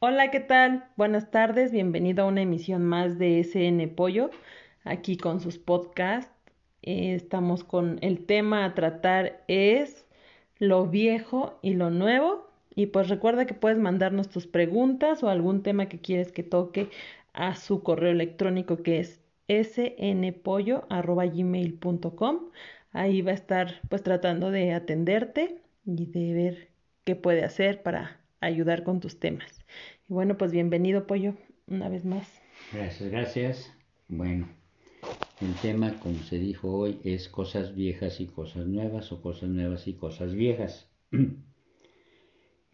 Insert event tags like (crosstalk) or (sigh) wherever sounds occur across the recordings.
Hola, ¿qué tal? Buenas tardes, bienvenido a una emisión más de SN Pollo, aquí con sus podcasts. Eh, estamos con el tema a tratar es lo viejo y lo nuevo. Y pues recuerda que puedes mandarnos tus preguntas o algún tema que quieres que toque a su correo electrónico que es snpollo.gmail.com. Ahí va a estar pues tratando de atenderte y de ver qué puede hacer para ayudar con tus temas. Y bueno, pues bienvenido Pollo, una vez más. Gracias, gracias. Bueno, el tema, como se dijo hoy, es cosas viejas y cosas nuevas o cosas nuevas y cosas viejas. (clears throat)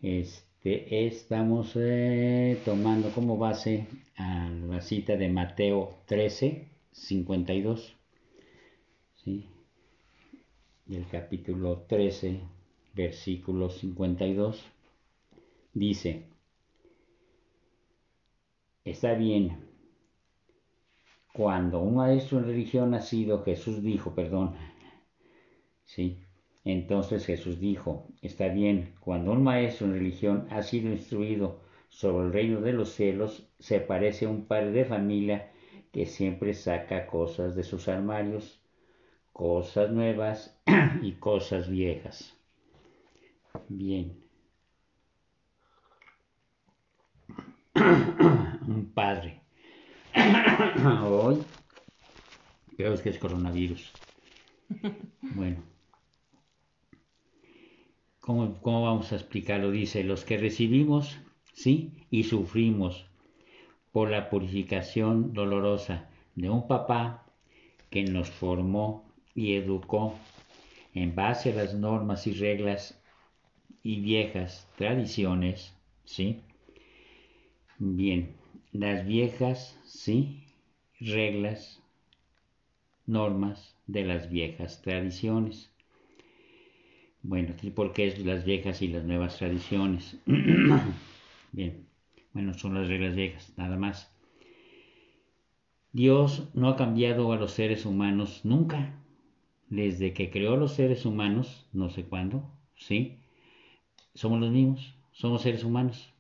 Este, estamos eh, tomando como base a la cita de Mateo 13, 52. ¿sí? El capítulo 13, versículo 52, dice, está bien, cuando un maestro en religión nacido, Jesús dijo, perdón, ¿sí? Entonces Jesús dijo, está bien, cuando un maestro en religión ha sido instruido sobre el reino de los cielos, se parece a un padre de familia que siempre saca cosas de sus armarios, cosas nuevas (clears throat) y cosas viejas. Bien. Un padre. Hoy creo que es coronavirus. Bueno. ¿Cómo, ¿Cómo, vamos a explicarlo? Dice, los que recibimos, sí, y sufrimos por la purificación dolorosa de un papá que nos formó y educó en base a las normas y reglas y viejas tradiciones, ¿sí? Bien, las viejas, ¿sí? Reglas, normas de las viejas tradiciones. Bueno, ¿por qué es las viejas y las nuevas tradiciones? (clears throat) Bien, bueno, son las reglas viejas, nada más. Dios no ha cambiado a los seres humanos nunca. Desde que creó los seres humanos, no sé cuándo, ¿sí? Somos los mismos, somos seres humanos.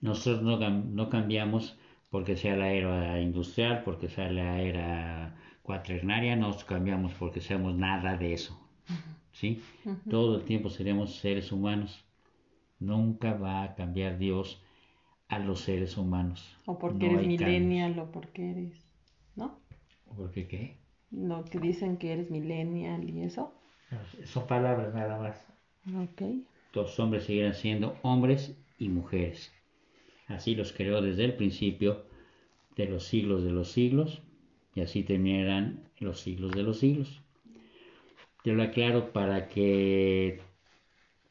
Nosotros no, no cambiamos porque sea la era industrial, porque sea la era cuaternaria, no cambiamos porque seamos nada de eso. ¿sí? Todo el tiempo seremos seres humanos. Nunca va a cambiar Dios a los seres humanos. O porque eres millennial o porque eres, ¿no? ¿O porque qué? Lo que dicen que eres millennial y eso. Son palabras nada más. Ok. Los hombres seguirán siendo hombres y mujeres. Así los creó desde el principio de los siglos de los siglos y así terminarán los siglos de los siglos. Yo lo aclaro para que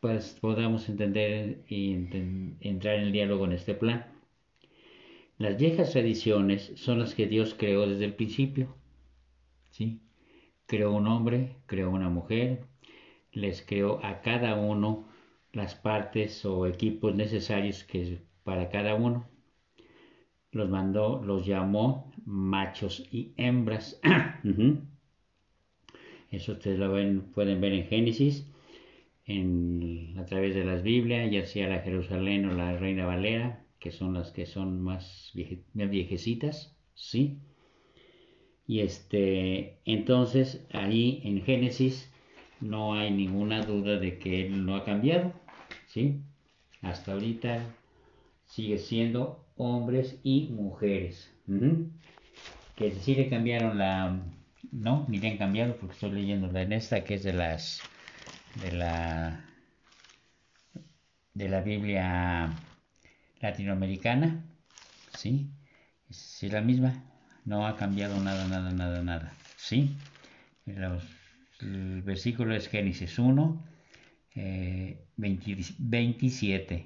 pues, podamos entender y entrar en el diálogo en este plan. Las viejas tradiciones son las que Dios creó desde el principio. ¿sí? Creó un hombre, creó una mujer, les creó a cada uno las partes o equipos necesarios que, para cada uno. Los mandó, los llamó machos y hembras. (clears throat) Eso ustedes lo pueden ver en Génesis, a través de las Biblias, ya sea la Jerusalén o la Reina Valera, que son las que son más, viejecitas, ¿sí? Y este, entonces ahí en Génesis no hay ninguna duda de que él no ha cambiado, ¿sí? Hasta ahorita sigue siendo hombres y mujeres. Que si le cambiaron la, no, ni le han cambiado porque estoy leyendo la en esta que es de las de la de la Biblia latinoamericana, ¿sí? Es la misma, no ha cambiado nada, nada, nada, nada, ¿sí? el versículo es Génesis 1, 27, eh,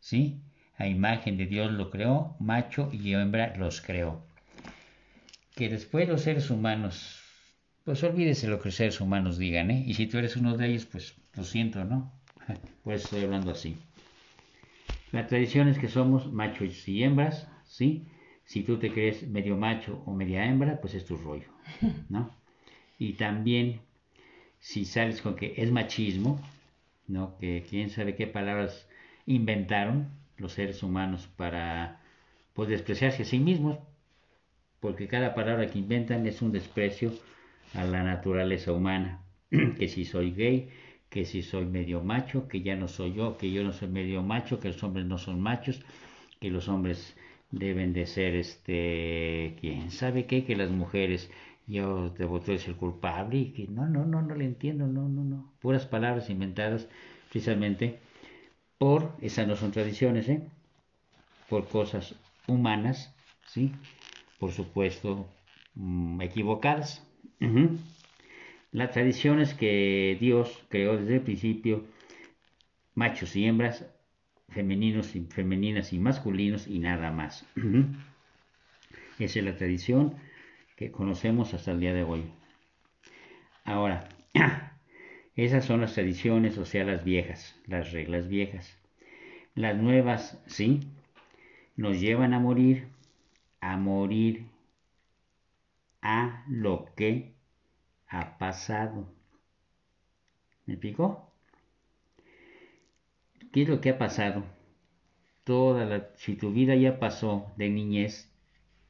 ¿sí? A imagen de Dios lo creó, macho y hembra los creó. Que después los seres humanos pues olvídese lo que los seres humanos digan, ¿eh? Y si tú eres uno de ellos, pues lo siento, ¿no? (laughs) Pues estoy hablando así. La tradición es que somos machos y hembras, ¿sí? Si tú te crees medio macho o media hembra, pues es tu rollo, (laughs) ¿no? Y también, si sales con que es machismo, ¿no? Que quién sabe qué palabras inventaron, los seres humanos para pues despreciarse a sí mismos, porque cada palabra que inventan es un desprecio a la naturaleza humana, (clears throat) que si soy gay, que si soy medio macho, que ya no soy yo, que yo no soy medio macho, que los hombres no son machos, que los hombres deben de ser este, quién sabe qué, que las mujeres yo debo ser culpable y que no, no, no, no le entiendo, no, no, no, puras palabras inventadas precisamente por, esas no son tradiciones, ¿eh? por cosas humanas, ¿sí? Por supuesto, mm, equivocadas. Las tradiciones que Dios creó desde el principio, machos y hembras, femeninos y femeninas y masculinos y nada más. Esa es la tradición que conocemos hasta el día de hoy. Ahora, (clears throat) esas son las tradiciones, o sea, las viejas, las reglas viejas. Las nuevas, sí, nos llevan a morir, a morir a lo que ha pasado. ¿Me explicó? ¿Qué es lo que ha pasado? Toda la, si tu vida ya pasó de niñez,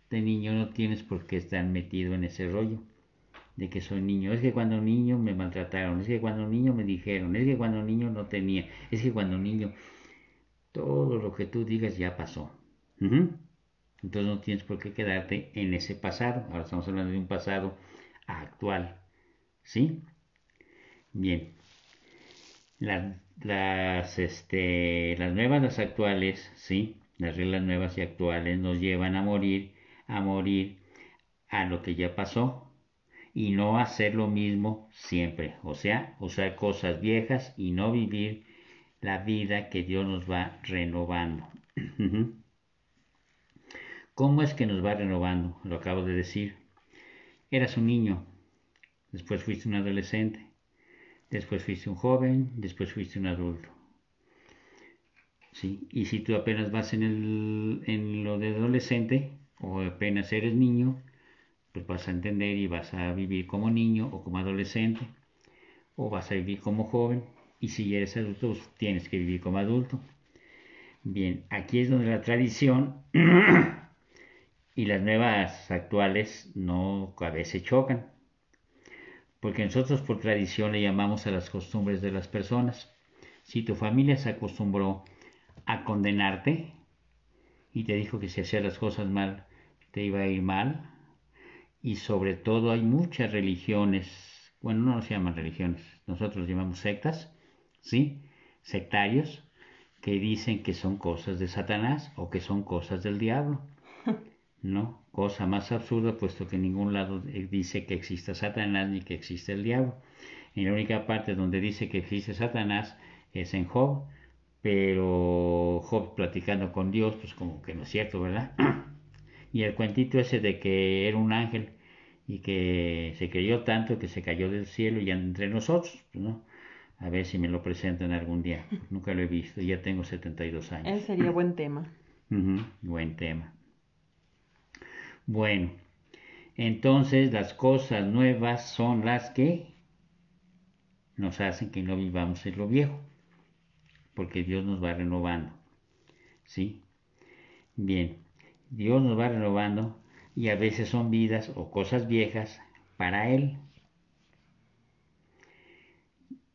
de niño no tienes por qué estar metido en ese rollo de que soy niño. Es que cuando niño me maltrataron, es que cuando niño me dijeron, es que cuando niño no tenía, es que cuando niño todo lo que tú digas ya pasó. Entonces no tienes por qué quedarte en ese pasado. Ahora estamos hablando de un pasado actual. ¿Sí? Bien. las, este, las nuevas, las actuales, ¿sí? Las reglas nuevas y actuales nos llevan a morir, a morir a lo que ya pasó y no hacer lo mismo siempre. O sea, usar cosas viejas y no vivir la vida que Dios nos va renovando. ¿Cómo es que nos va renovando? Lo acabo de decir. Eras un niño, después fuiste un adolescente, después fuiste un joven, después fuiste un adulto. ¿Sí? Y si tú apenas vas en, el, en lo de adolescente o apenas eres niño, pues vas a entender y vas a vivir como niño o como adolescente o vas a vivir como joven y si eres adulto pues tienes que vivir como adulto. Bien, aquí es donde la tradición (clears throat) y las nuevas actuales no a veces chocan porque nosotros por tradición le llamamos a las costumbres de las personas. Si tu familia se acostumbró a condenarte y te dijo que si hacías las cosas mal te iba a ir mal, y sobre todo hay muchas religiones, bueno, no se llaman religiones, nosotros llamamos sectas, ¿sí? Sectarios, que dicen que son cosas de Satanás o que son cosas del diablo. (laughs) ¿no? Cosa más absurda, puesto que en ningún lado dice que exista Satanás ni que existe el diablo. En la única parte donde dice que existe Satanás es en Job, pero Job platicando con Dios, pues como que no es cierto, ¿verdad? (clears throat) y el cuentito ese de que era un ángel y que se creyó tanto que se cayó del cielo y entre nosotros, ¿no? A ver si me lo presentan algún día. (laughs) Nunca lo he visto, ya tengo 72 años. Ese sería buen tema. (laughs) buen tema. Bueno, entonces las cosas nuevas son las que nos hacen que no vivamos en lo viejo, porque Dios nos va renovando. ¿Sí? Bien, Dios nos va renovando y a veces son vidas o cosas viejas para Él.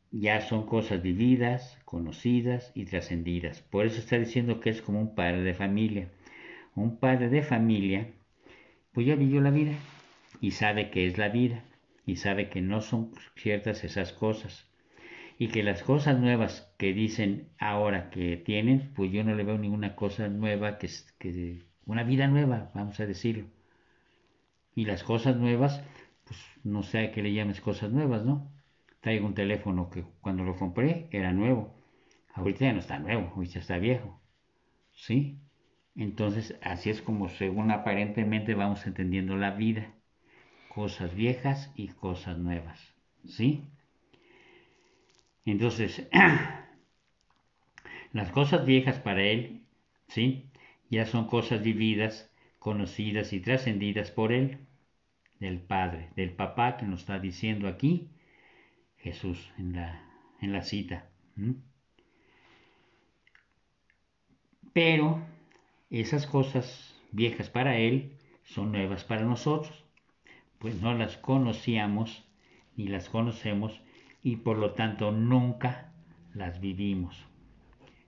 Ya son cosas vividas, conocidas y trascendidas. Por eso está diciendo que es como un padre de familia. Un padre de familia pues ya vivió la vida y sabe que es la vida y sabe que no son ciertas esas cosas y que las cosas nuevas que dicen ahora que tienen, pues yo no le veo ninguna cosa nueva que, que una vida nueva, vamos a decirlo. Y las cosas nuevas, pues no sé a qué le llames cosas nuevas, ¿no? Traigo un teléfono que cuando lo compré era nuevo. Ahorita ya no está nuevo, ahorita está viejo. ¿Sí? Entonces, así es como según aparentemente vamos entendiendo la vida. Cosas viejas y cosas nuevas. ¿Sí? Entonces, (clears throat) las cosas viejas para él, ¿sí? Ya son cosas vividas, conocidas y trascendidas por él, del Padre, del Papá que nos está diciendo aquí Jesús en la, en la cita. Pero esas cosas viejas para él son nuevas para nosotros, pues no las conocíamos ni las conocemos y por lo tanto nunca las vivimos.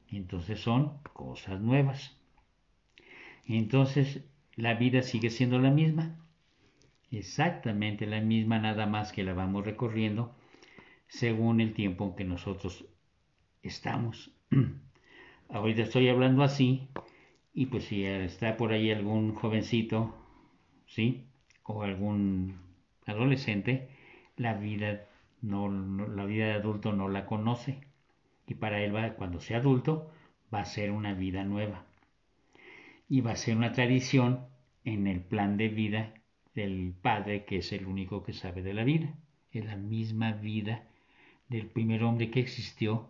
Entonces son cosas nuevas. Entonces la vida sigue siendo la misma, exactamente la misma, nada más que la vamos recorriendo según el tiempo en que nosotros estamos. (clears throat) Ahorita estoy hablando así y pues si está por ahí algún jovencito, ¿sí? O algún adolescente, la vida no, la vida de adulto no la conoce y para él va, cuando sea adulto va a ser una vida nueva y va a ser una tradición en el plan de vida del padre que es el único que sabe de la vida. Es la misma vida del primer hombre que existió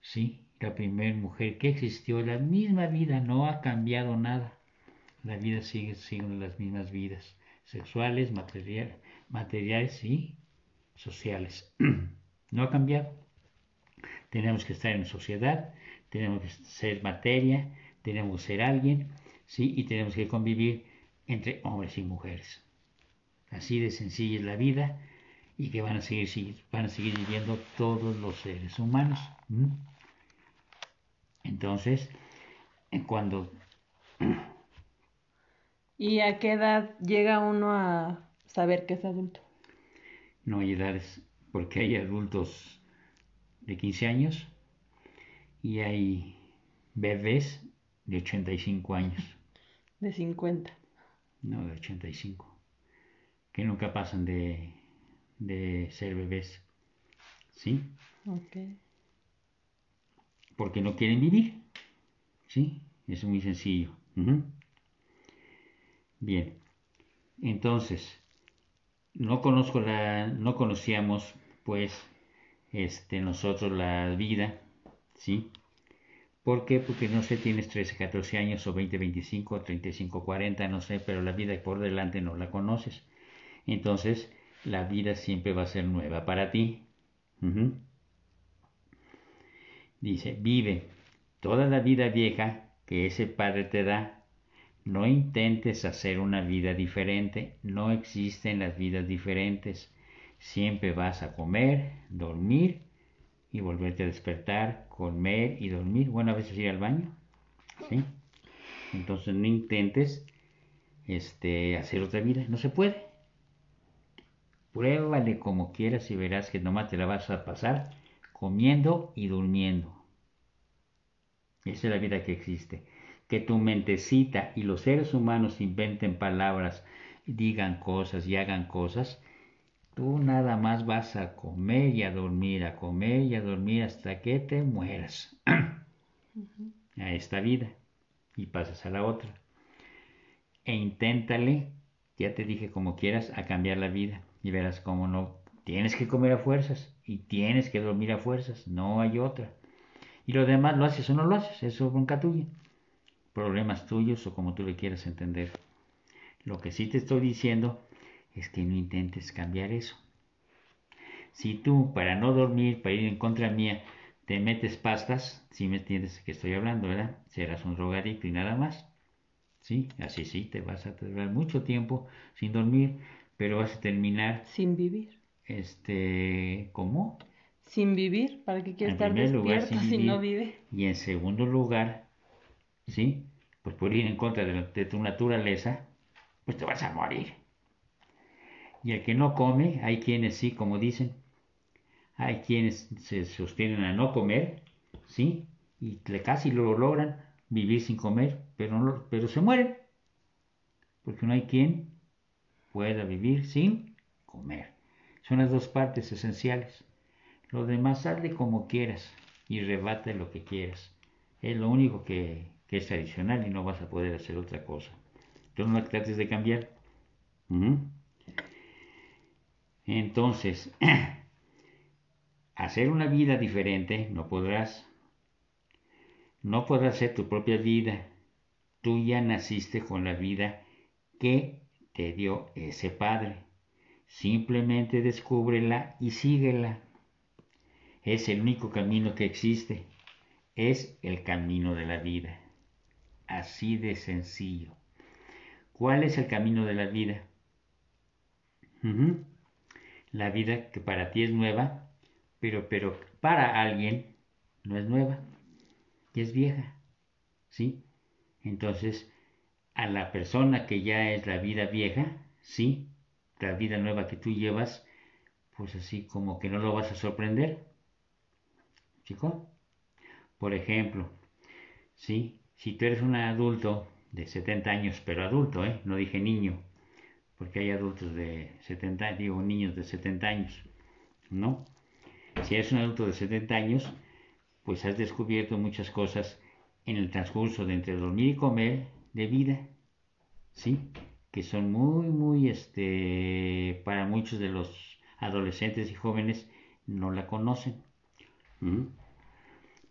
sí la primera mujer que existió la misma vida no ha cambiado nada. La vida sigue siendo las mismas vidas sexuales materiales y sociales. (clears throat) No ha cambiado. Tenemos que estar en sociedad, tenemos que ser materia, tenemos que ser alguien, ¿sí? Y tenemos que convivir entre hombres y mujeres. Así de sencilla es la vida y que van a seguir, van a seguir viviendo todos los seres humanos. Entonces, cuando... (clears throat) ¿Y a qué edad llega uno a saber que es adulto? No hay edades, porque hay adultos de 15 años y hay bebés de 85 años. De 50. No, de 85. Que nunca pasan de, de ser bebés. ¿Sí? Ok. Porque no quieren vivir. ¿Sí? Es muy sencillo. Bien. Entonces, no conozco la, no conocíamos pues este, nosotros la vida, ¿sí? ¿Por qué? Porque no sé, tienes 13, 14 años o 20, 25, 35, 40, no sé, pero la vida por delante no la conoces. Entonces, la vida siempre va a ser nueva para ti. Dice, vive toda la vida vieja que ese Padre te da. No intentes hacer una vida diferente. No existen las vidas diferentes. Siempre vas a comer, dormir y volverte a despertar, comer y dormir. Bueno, a veces ir al baño. ¿sí? Entonces no intentes este, hacer otra vida. No se puede. Pruébale como quieras y verás que nomás te la vas a pasar comiendo y durmiendo. Esa es la vida que existe. Que tu mentecita y los seres humanos inventen palabras, digan cosas y hagan cosas, Tú nada más vas a comer y a dormir, a comer y a dormir hasta que te mueras. (clears throat) A esta vida. Y pasas a la otra. E inténtale, ya te dije como quieras, a cambiar la vida. Y verás cómo no. Tienes que comer a fuerzas y tienes que dormir a fuerzas. No hay otra. Y lo demás lo haces o no lo haces. Eso es bronca tuya. Problemas tuyos o como tú le quieras entender. Lo que sí te estoy diciendo es que no intentes cambiar eso. Si tú, para no dormir, para ir en contra mía, te metes pastas, si me entiendes que estoy hablando, ¿verdad? Serás un drogadicto y nada más. ¿Sí? Así sí, te vas a tardar mucho tiempo sin dormir, pero vas a terminar... Sin vivir. Este, ¿cómo? Sin vivir, ¿para qué quieres estar despierto si no vive? Y en segundo lugar, ¿sí? Pues por ir en contra de tu naturaleza, pues te vas a morir. Y el que no come, hay quienes sí, como dicen, hay quienes se sostienen a no comer, ¿sí? Y casi lo logran vivir sin comer, pero, no, pero se mueren. Porque no hay quien pueda vivir sin comer. Son las dos partes esenciales. Lo demás, hazle como quieras y rebate lo que quieras. Es lo único que, es tradicional y no vas a poder hacer otra cosa. Entonces no trates de cambiar. Entonces, (clears throat) hacer una vida diferente no podrás. No podrás hacer tu propia vida. Tú ya naciste con la vida que te dio ese Padre. Simplemente descúbrela y síguela. Es el único camino que existe. Es el camino de la vida. así de sencillo. ¿Cuál es el camino de la vida? La vida que para ti es nueva, pero, pero para alguien no es nueva, y es vieja. ¿Sí? Entonces, a la persona que ya es la vida vieja, sí, la vida nueva que tú llevas, pues así como que no lo vas a sorprender. ¿Chico? Por ejemplo, ¿sí? si tú eres un adulto de 70 años, pero adulto, ¿eh? no dije niño, porque hay adultos de 70, digo niños de 70 años, ¿no? Si eres un adulto de 70 años, pues has descubierto muchas cosas en el transcurso de entre dormir y comer de vida, ¿sí? Que son muy, muy, este, para muchos de los adolescentes y jóvenes no la conocen.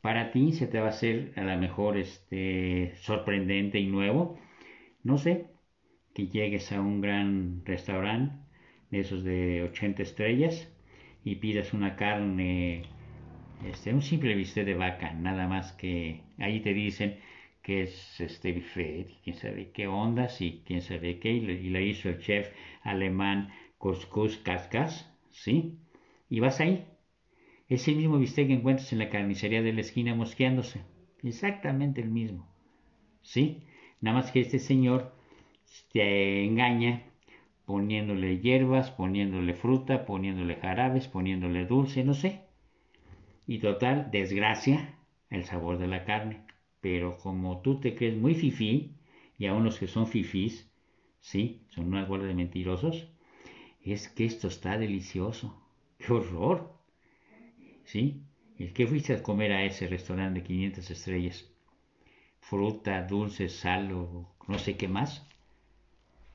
Para ti se te va a hacer a lo mejor este, sorprendente y nuevo, no sé, que llegues a un gran restaurante de esos de 80 estrellas y pidas una carne este, un simple bistec de vaca, nada más que ahí te dicen que es este buffet, quién sabe qué ondas y quién sabe qué, y lo hizo el chef alemán Couscous Cascas, ¿sí? Y vas ahí, ese mismo bistec que encuentras en la carnicería de la esquina mosqueándose, exactamente el mismo, ¿sí? Nada más que este señor te engaña poniéndole hierbas, poniéndole fruta, poniéndole jarabes, poniéndole dulce, no sé, y total desgracia el sabor de la carne. Pero como tú te crees muy fifí, y aún los que son fifís, sí, son una bola de mentirosos, es que esto está delicioso. ¡Qué horror! ¿Sí? ¿El que fuiste a comer a ese restaurante de 500 estrellas? Fruta, dulce, sal o no sé qué más.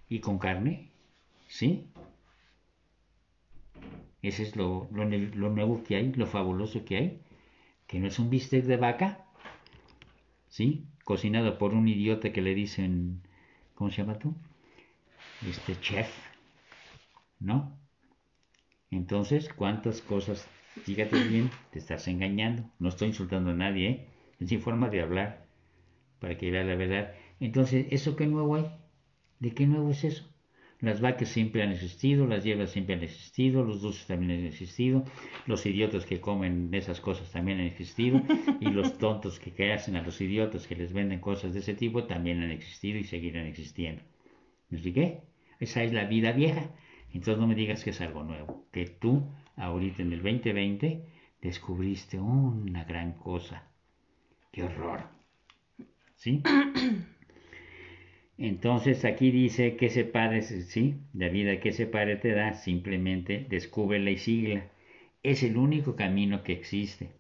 ¿Y con carne? ¿Sí? Ese es lo, nuevo que hay, lo fabuloso que hay. Que no es un bistec de vaca, ¿sí? Cocinado por un idiota que le dicen, ¿cómo se llama tú? Este chef, ¿no? Entonces, ¿cuántas cosas? Fíjate bien, te estás engañando. No estoy insultando a nadie, ¿eh? Es sin forma de hablar, para que vea la verdad. Entonces, ¿eso qué nuevo hay? ¿De qué nuevo es eso? Las vacas siempre han existido, las hierbas siempre han existido, los dulces también han existido, los idiotas que comen esas cosas también han existido y los (laughs) tontos que, hacen a los idiotas que les venden cosas de ese tipo también han existido y seguirán existiendo. ¿Me expliqué? Esa es la vida vieja. Entonces no me digas que es algo nuevo, que tú ahorita en el 2020 descubriste una gran cosa. ¡Qué horror! ¿Sí? (clears throat) Entonces aquí dice que ese padre, sí, la vida que ese padre te da, simplemente descúbrela y sigla. Es el único camino que existe.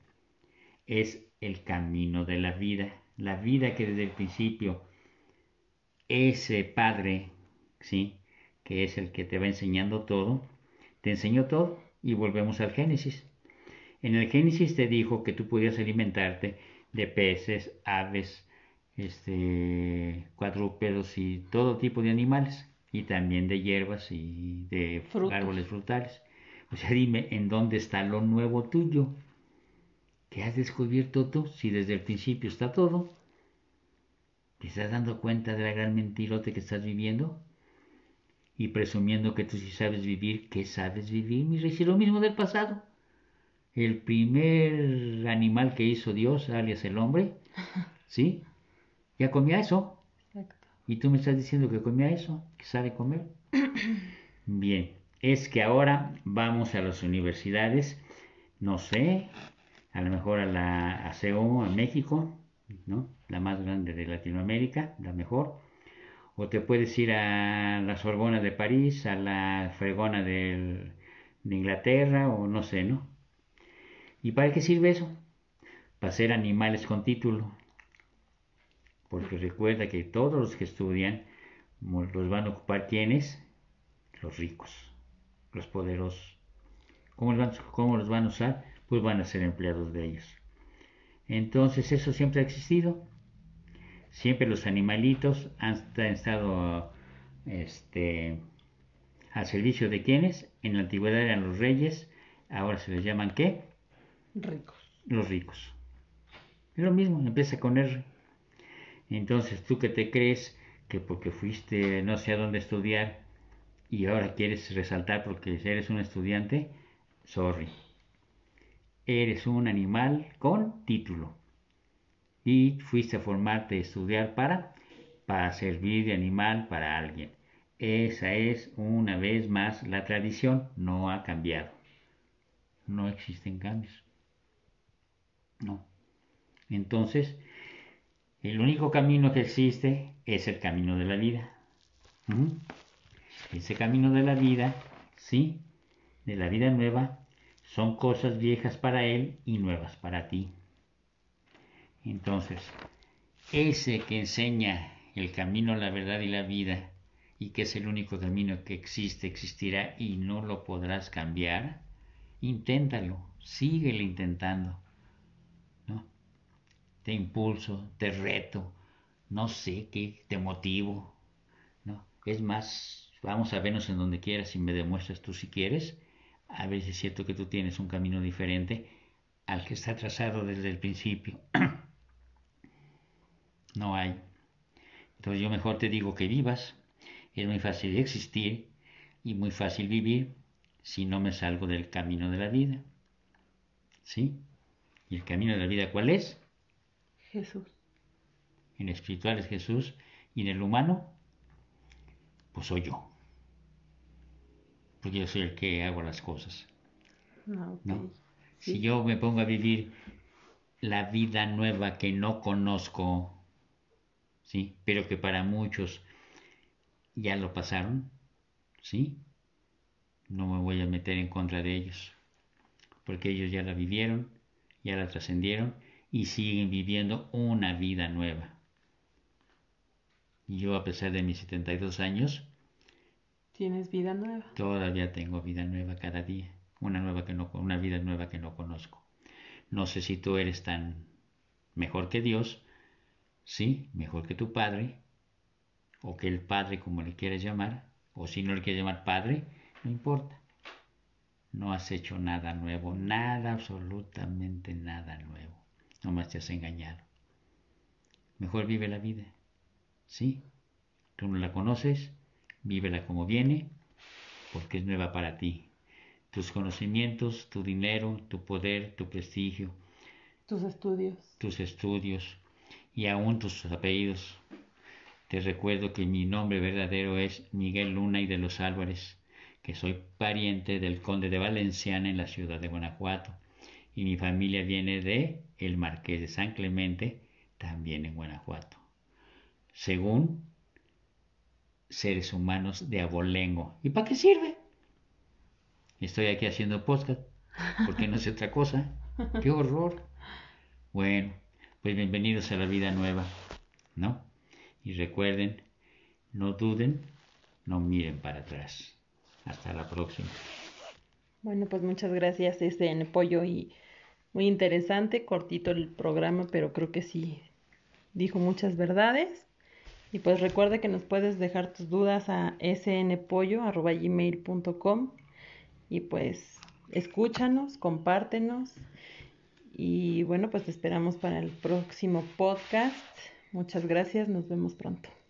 Es el camino de la vida. La vida que desde el principio ese padre, sí, que es el que te va enseñando todo, te enseñó todo y volvemos al Génesis. En el Génesis te dijo que tú podías alimentarte de peces, aves, este, cuadrúpedos y todo tipo de animales, y también de hierbas y de árboles frutales. O sea, dime, ¿en dónde está lo nuevo tuyo? ¿Qué has descubierto tú si desde el principio está todo? ¿Te estás dando cuenta de la gran mentirote que estás viviendo? Y presumiendo que tú sí sabes vivir, ¿qué sabes vivir, mi rey? Si lo mismo del pasado. El primer animal que hizo Dios, alias el hombre, (laughs) ¿sí? Ya comía eso. Y tú me estás diciendo que comía eso, que sabe comer. (clears throat) Bien, es que ahora vamos a las universidades, no sé, a lo mejor a la ACO, a México, ¿no? La más grande de Latinoamérica, la mejor. O te puedes ir a la Sorbona de París, a la Fregona de Inglaterra, o no sé, ¿no? ¿Y para qué sirve eso? Para ser animales con título, porque recuerda que todos los que estudian los van a ocupar quienes? Los ricos, los poderosos. ¿Cómo los, van, ¿Cómo los van a usar? Pues van a ser empleados de ellos. Entonces eso siempre ha existido. Siempre los animalitos han estado este, al servicio de quienes. En la antigüedad eran los reyes, ahora se les llaman qué? Ricos. Los ricos. Es lo mismo, empieza con R. Entonces, tú que te crees que porque fuiste no sé a dónde estudiar y ahora quieres resaltar porque eres un estudiante, sorry. Eres un animal con título. Y fuiste a formarte, a estudiar para, para servir de animal para alguien. Esa es una vez más la tradición, no ha cambiado. No existen cambios. No. Entonces, el único camino que existe es el camino de la vida. Ese camino de la vida, sí, de la vida nueva, son cosas viejas para él y nuevas para ti. Entonces, ese que enseña el camino, la verdad y la vida, y que es el único camino que existe, existirá y no lo podrás cambiar, inténtalo, síguele intentando te impulso, te reto, no sé qué, te motivo, ¿no? Es más, vamos a vernos en donde quieras y me demuestras tú si quieres, a si es cierto que tú tienes un camino diferente al que está trazado desde el principio. (clears throat) no hay. Entonces yo mejor te digo que vivas, es muy fácil existir y muy fácil vivir si no me salgo del camino de la vida. ¿Sí? ¿Y el camino de la vida cuál es? Jesús. En el espiritual es Jesús y en el humano, pues soy yo. Porque yo soy el que hago las cosas. Ah, si yo me pongo a vivir la vida nueva que no conozco, ¿sí? pero que para muchos ya lo pasaron, ¿sí? no me voy a meter en contra de ellos, porque ellos ya la vivieron, ya la trascendieron y siguen viviendo una vida nueva. Yo a pesar de mis 72 años, tienes vida nueva. Todavía tengo vida nueva cada día, una nueva que no una vida nueva que no conozco. No sé si tú eres tan mejor que Dios, sí, mejor que tu padre o que el padre como le quieres llamar, o si no le quieres llamar padre, no importa. No has hecho nada nuevo, nada, absolutamente nada nuevo más te has engañado. Mejor vive la vida. ¿Sí? Tú no la conoces, vívela como viene, porque es nueva para ti. Tus conocimientos, tu dinero, tu poder, tu prestigio. Tus estudios. Tus estudios y aún tus apellidos. Te recuerdo que mi nombre verdadero es Miguel Luna y de los Álvarez, que soy pariente del conde de Valenciana en la ciudad de Guanajuato y mi familia viene de el Marqués de San Clemente, también en Guanajuato. Según seres humanos de abolengo. ¿Y para qué sirve? Estoy aquí haciendo podcast, porque no es otra cosa. ¡Qué horror! Bueno, pues bienvenidos a la vida nueva, ¿no? Y recuerden, no duden, no miren para atrás. Hasta la próxima. Bueno, pues muchas gracias, este en Pollo y muy interesante, cortito el programa, pero creo que sí dijo muchas verdades. Y pues recuerda que nos puedes dejar tus dudas a snpollo.gmail.com y pues escúchanos, compártenos y bueno, pues te esperamos para el próximo podcast. Muchas gracias, nos vemos pronto.